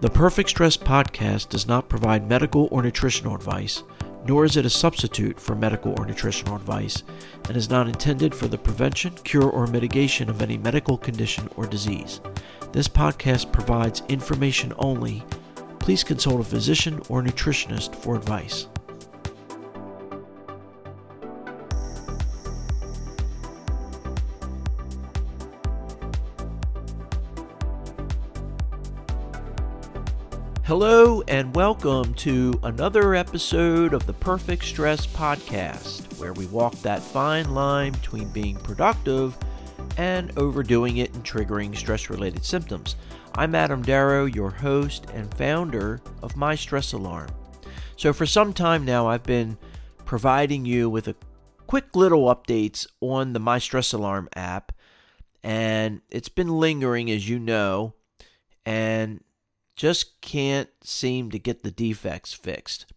The Perfect Stress podcast does not provide medical or nutritional advice, nor is it a substitute for medical or nutritional advice, and is not intended for the prevention, cure, or mitigation of any medical condition or disease. This podcast provides information only. Please consult a physician or nutritionist for advice. Hello, and welcome to another episode of the Perfect Stress Podcast, where we walk that fine line between being productive and overdoing it and triggering stress related symptoms. I'm Adam Darrow, your host and founder of My Stress Alarm. So, for some time now, I've been providing you with a quick little updates on the My Stress Alarm app, and it's been lingering, as you know. And just can't seem to get the defects fixed.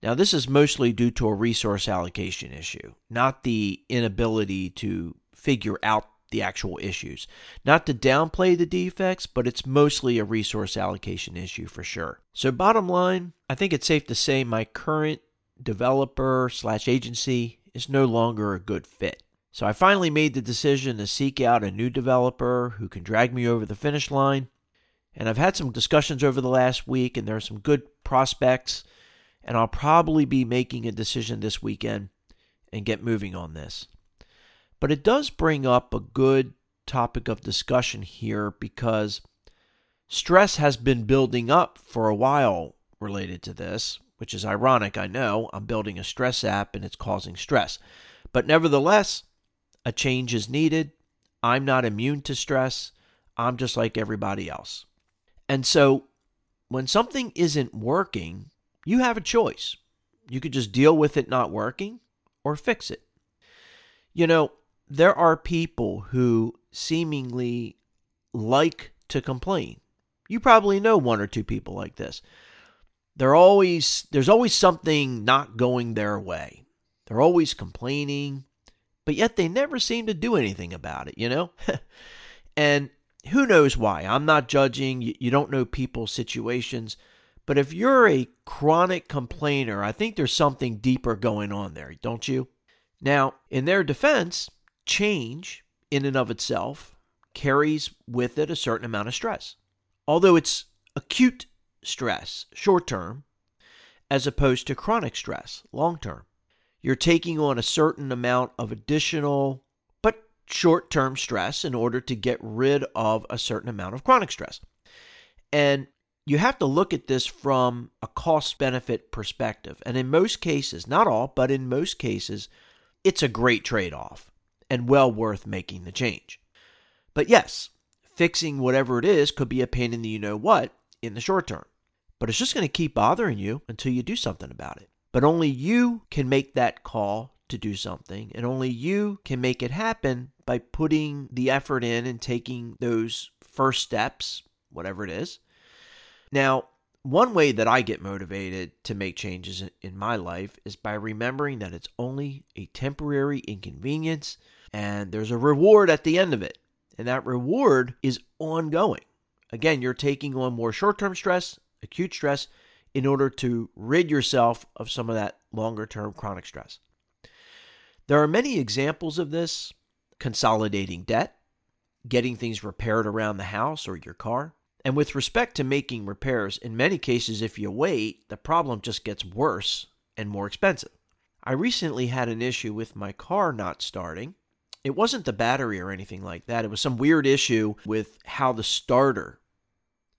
Now, this is mostly due to a resource allocation issue, not the inability to figure out the actual issues. Not to downplay the defects, but it's mostly a resource allocation issue for sure. So, bottom line, I think it's safe to say my current developer slash agency is no longer a good fit. So, I finally made the decision to seek out a new developer who can drag me over the finish line and I've had some discussions over the last week, and there are some good prospects. And I'll probably be making a decision this weekend and get moving on this. But it does bring up a good topic of discussion here because stress has been building up for a while related to this, which is ironic. I know I'm building a stress app and it's causing stress. But nevertheless, a change is needed. I'm not immune to stress. I'm just like everybody else. And so when something isn't working, you have a choice. You could just deal with it not working or fix it. You know, there are people who seemingly like to complain. You probably know one or two people like this. They're always there's always something not going their way. They're always complaining, but yet they never seem to do anything about it, you know? and who knows why? I'm not judging. You don't know people's situations. But if you're a chronic complainer, I think there's something deeper going on there, don't you? Now, in their defense, change in and of itself carries with it a certain amount of stress. Although it's acute stress, short term, as opposed to chronic stress, long term. You're taking on a certain amount of additional short term stress in order to get rid of a certain amount of chronic stress. And you have to look at this from a cost benefit perspective. And in most cases, not all, but in most cases, it's a great trade off and well worth making the change. But yes, fixing whatever it is could be a pain in the you know what in the short term. But it's just going to keep bothering you until you do something about it. But only you can make that call to do something, and only you can make it happen by putting the effort in and taking those first steps, whatever it is. Now, one way that I get motivated to make changes in my life is by remembering that it's only a temporary inconvenience and there's a reward at the end of it. And that reward is ongoing. Again, you're taking on more short term stress, acute stress, in order to rid yourself of some of that longer term chronic stress. There are many examples of this consolidating debt, getting things repaired around the house or your car. And with respect to making repairs, in many cases, if you wait, the problem just gets worse and more expensive. I recently had an issue with my car not starting. It wasn't the battery or anything like that. It was some weird issue with how the starter,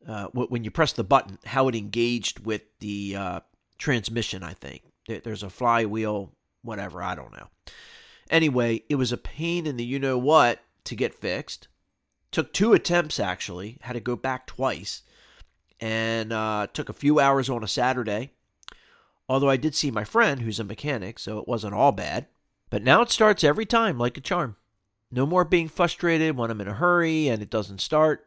uh, when you press the button, how it engaged with the uh, transmission, I think. There's a flywheel whatever, I don't know. Anyway, it was a pain in the you know what to get fixed. Took two attempts actually, had to go back twice, and uh, took a few hours on a Saturday. Although I did see my friend who's a mechanic, so it wasn't all bad. But now it starts every time like a charm. No more being frustrated when I'm in a hurry and it doesn't start.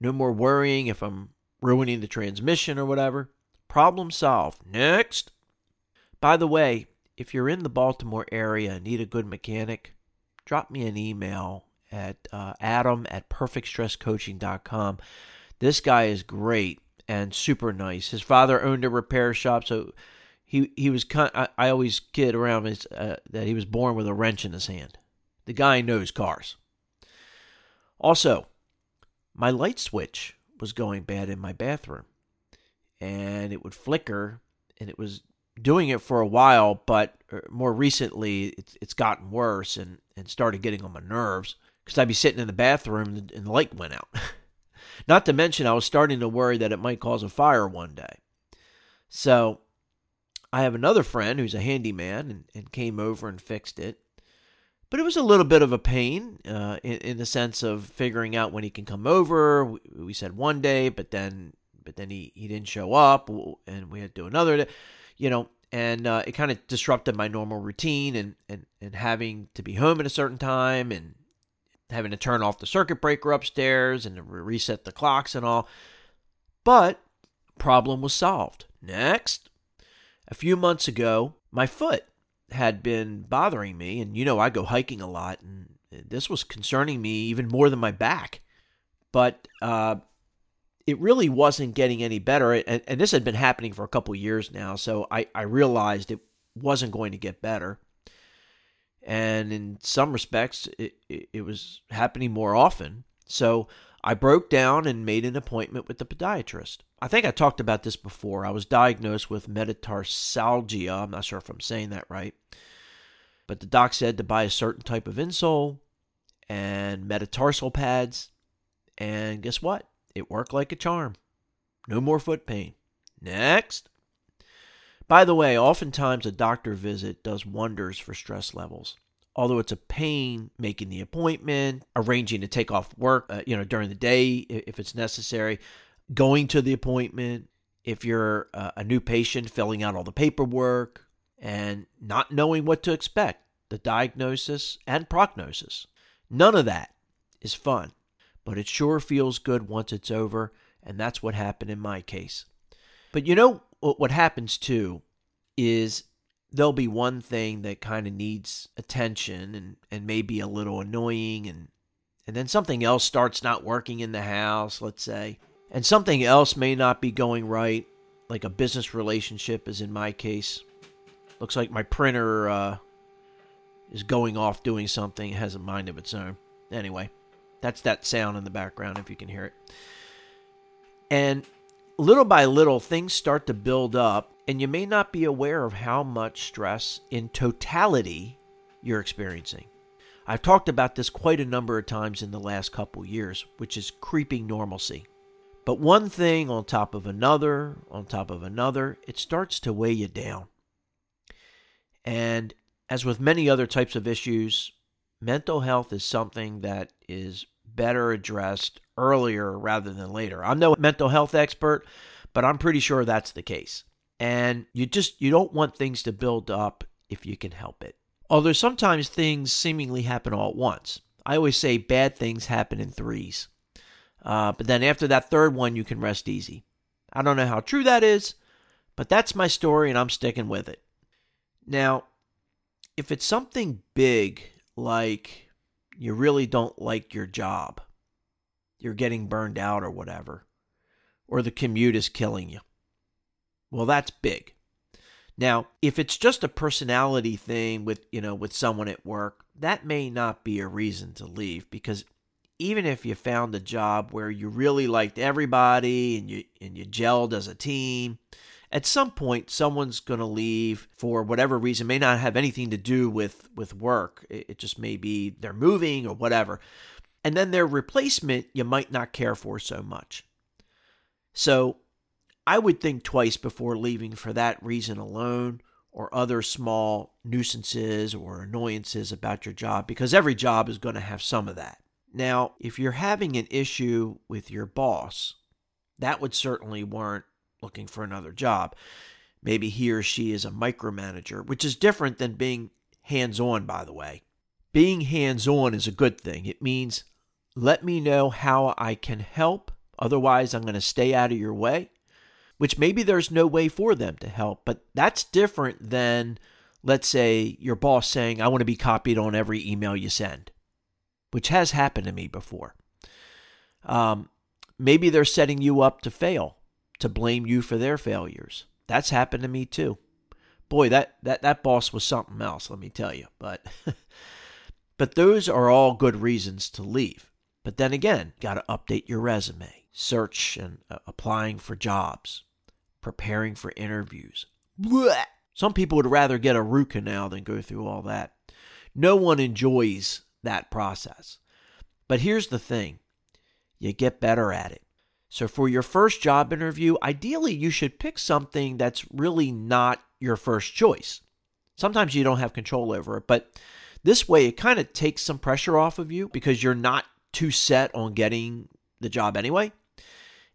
No more worrying if I'm ruining the transmission or whatever. Problem solved. Next. By the way, if you're in the Baltimore area and need a good mechanic, drop me an email at uh, adam at perfectstresscoaching.com. This guy is great and super nice. His father owned a repair shop, so he he was kind. I, I always kid around his, uh, that he was born with a wrench in his hand. The guy knows cars. Also, my light switch was going bad in my bathroom, and it would flicker, and it was doing it for a while, but uh, more recently it's it's gotten worse and and started getting on my nerves because I'd be sitting in the bathroom and, the light went out. Not to mention, I was starting to worry that it might cause a fire one day. So I have another friend who's a handyman and, and came over and fixed it. But it was a little bit of a pain uh, in, in the sense of figuring out when he can come over. We, we said one day, but then but then he, he didn't show up, and we had to do another day, you know. And uh, it kind of disrupted my normal routine and, and, and having to be home at a certain time and having to turn off the circuit breaker upstairs and reset the clocks and all. But problem was solved. Next, a few months ago, my foot had been bothering me, and you know I go hiking a lot, and this was concerning me even more than my back. But uh, it really wasn't getting any better, and, and this had been happening for a couple years now. So I, I realized it wasn't going to get better. And in some respects it, it, it, was happening more often. So i broke down and made an appointment with the podiatrist. I think i talked about this before. I was diagnosed with metatarsalgia. I'm not sure if i'm saying that right. But the doc said to buy a certain type of insole and metatarsal pads and guess what it worked like a charm no more foot pain next by the way, oftentimes a doctor visit does wonders for stress levels. Although it's a pain making the appointment, arranging to take off work, uh, you know, during the day if it's necessary, going to the appointment, if you're uh, a new patient, filling out all the paperwork, and not knowing what to expect, the diagnosis and prognosis. None of that is fun, but it sure feels good once it's over, and that's what happened in my case. But you know what happens too is there'll be one thing that kind of needs attention and, and maybe a little annoying and and then something else starts not working in the house, let's say, and something else may not be going right, like a business relationship, as in my case. Looks like my printer uh, is going off doing something, it has a mind of its own. Anyway, that's that sound in the background if you can hear it. And little by little, things start to build up, and you may not be aware of how much stress in totality you're experiencing. I've talked about this quite a number of times in the last couple years, which is creeping normalcy. But one thing on top of another, on top of another, it starts to weigh you down. And as with many other types of issues, mental health is something that is better addressed earlier rather than later. I'm no mental health expert, but I'm pretty sure that's the case. And you just you don't want things to build up if you can help it. Although sometimes things seemingly happen all at once. I always say bad things happen in threes. Uh, but then after that third one, you can rest easy. I don't know how true that is, but that's my story and I'm sticking with it. Now, if it's something big like you really don't like your job, you're getting burned out or whatever, or the commute is killing you. Well, that's big. Now, if it's just a personality thing with, you know, with someone at work, that may not be a reason to leave because even if you found a job where you really liked everybody and you and you gelled as a team, at some point someone's going to leave for whatever reason may not have anything to do with with work. It, just may be they're moving or whatever. And then their replacement you might not care for so much. So i would think twice before leaving for that reason alone or other small nuisances or annoyances about your job because every job is going to have some of that. Now if you're having an issue with your boss that would certainly warrant looking for another job. Maybe he or she is a micromanager, which is different than being hands on, by the way. Being hands on is a good thing. It means let me know how I can help. Otherwise, I'm going to stay out of your way, which maybe there's no way for them to help. But that's different than, let's say, your boss saying, I want to be copied on every email you send, which has happened to me before. Um, maybe they're setting you up to fail, to blame you for their failures. That's happened to me too. Boy, that, that, that boss was something else, let me tell you. But but those are all good reasons to leave. But then again, got to update your resume, search and uh, applying for jobs, preparing for interviews. Blech. Some people would rather get a root canal than go through all that. No one enjoys that process. But here's the thing you get better at it. So, for your first job interview, ideally you should pick something that's really not your first choice. Sometimes you don't have control over it, but this way it kind of takes some pressure off of you because you're not too set on getting the job anyway.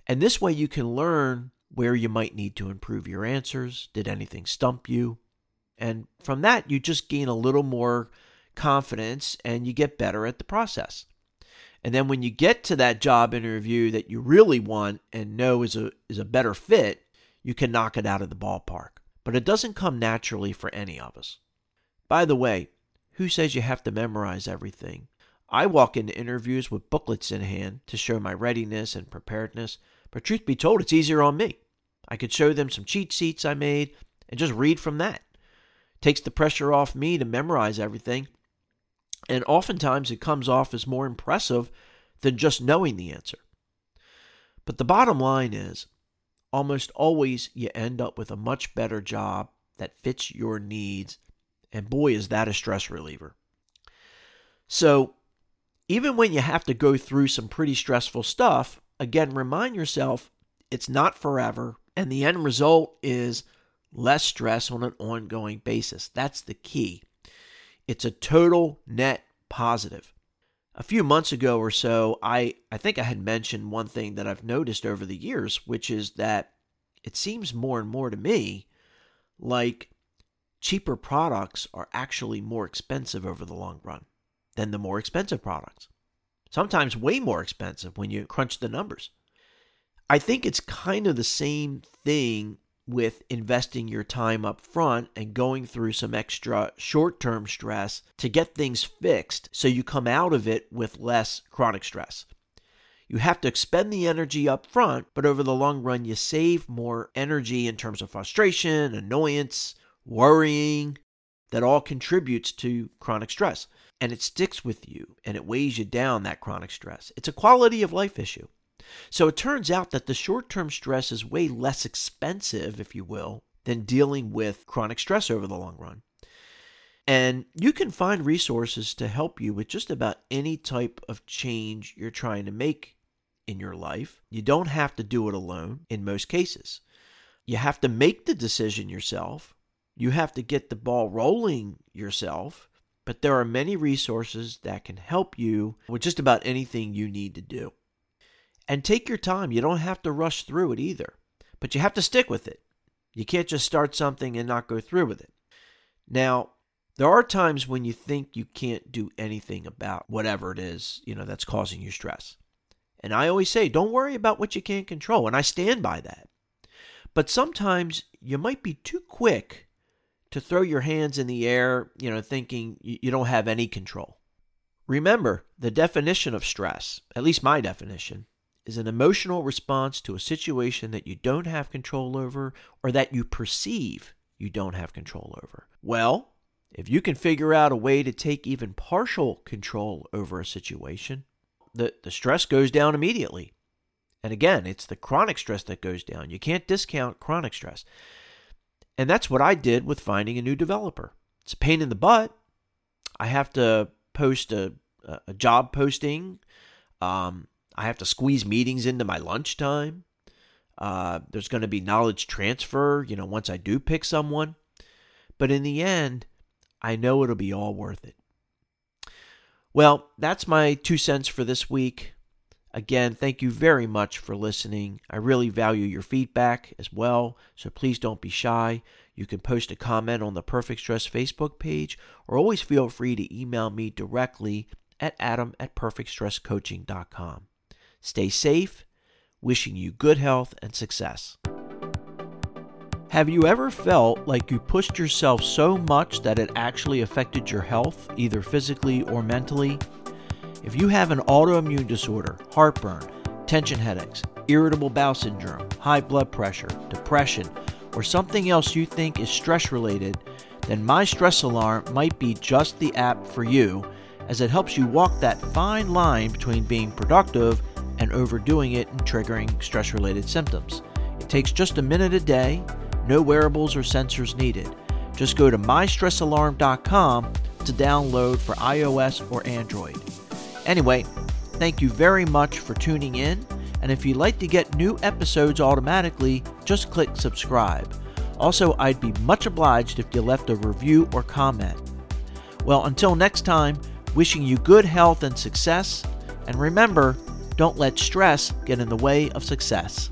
And this way you can learn where you might need to improve your answers. Did anything stump you? And from that, you just gain a little more confidence and you get better at the process. And then when you get to that job interview that you really want and know is a is a better fit, you can knock it out of the ballpark. But it doesn't come naturally for any of us. By the way, who says you have to memorize everything? I walk into interviews with booklets in hand to show my readiness and preparedness, but truth be told, it's easier on me. I could show them some cheat sheets I made and just read from that. takes the pressure off me to memorize everything, and oftentimes it comes off as more impressive than just knowing the answer. But the bottom line is almost always you end up with a much better job that fits your needs. And boy, is that a stress reliever. So, even when you have to go through some pretty stressful stuff, again, remind yourself it's not forever. And the end result is less stress on an ongoing basis. That's the key. It's a total net positive. A few months ago or so, I, I think I had mentioned one thing that I've noticed over the years, which is that it seems more and more to me like cheaper products are actually more expensive over the long run than the more expensive products. Sometimes way more expensive when you crunch the numbers. I think it's kind of the same thing with investing your time up front and going through some extra short term stress to get things fixed so you come out of it with less chronic stress. You have to expend the energy up front, but over the long run, you save more energy in terms of frustration, annoyance, worrying. That all contributes to chronic stress. And it sticks with you and it weighs you down, that chronic stress. It's a quality of life issue. So it turns out that the short term stress is way less expensive, if you will, than dealing with chronic stress over the long run. And you can find resources to help you with just about any type of change you're trying to make in your life. You don't have to do it alone in most cases. You have to make the decision yourself. You have to get the ball rolling yourself. But there are many resources that can help you with just about anything you need to do. And take your time. You don't have to rush through it either, but you have to stick with it. You can't just start something and not go through with it. Now, there are times when you think you can't do anything about whatever it is, you know, that's causing you stress. And I always say, don't worry about what you can't control, and I stand by that. But sometimes you might be too quick to throw your hands in the air, you know, thinking you don't have any control. Remember, the definition of stress, at least my definition, is an emotional response to a situation that you don't have control over or that you perceive you don't have control over. Well, if you can figure out a way to take even partial control over a situation, the, the stress goes down immediately. And again, it's the chronic stress that goes down. You can't discount chronic stress. And that's what I did with finding a new developer. It's a pain in the butt. I have to post a, a job posting. Um, I have to squeeze meetings into my lunchtime. Uh, there's going to be knowledge transfer, you know, once I do pick someone. But in the end, I know it'll be all worth it. Well, that's my two cents for this week. Again, thank you very much for listening. I really value your feedback as well, so please don't be shy. You can post a comment on the Perfect Stress Facebook page, or always feel free to email me directly at adam at perfectstresscoaching.com. Stay safe, wishing you good health and success. Have you ever felt like you pushed yourself so much that it actually affected your health, either physically or mentally? If you have an autoimmune disorder, heartburn, tension headaches, irritable bowel syndrome, high blood pressure, depression, or something else you think is stress related, then My Stress Alarm might be just the app for you as it helps you walk that fine line between being productive and overdoing it and triggering stress related symptoms. It takes just a minute a day, no wearables or sensors needed. Just go to mystressalarm.com to download for iOS or Android. Anyway, thank you very much for tuning in, and if you'd like to get new episodes automatically, just click subscribe. Also, I'd be much obliged if you left a review or comment. Well, until next time, wishing you good health and success, and remember, don't let stress get in the way of success.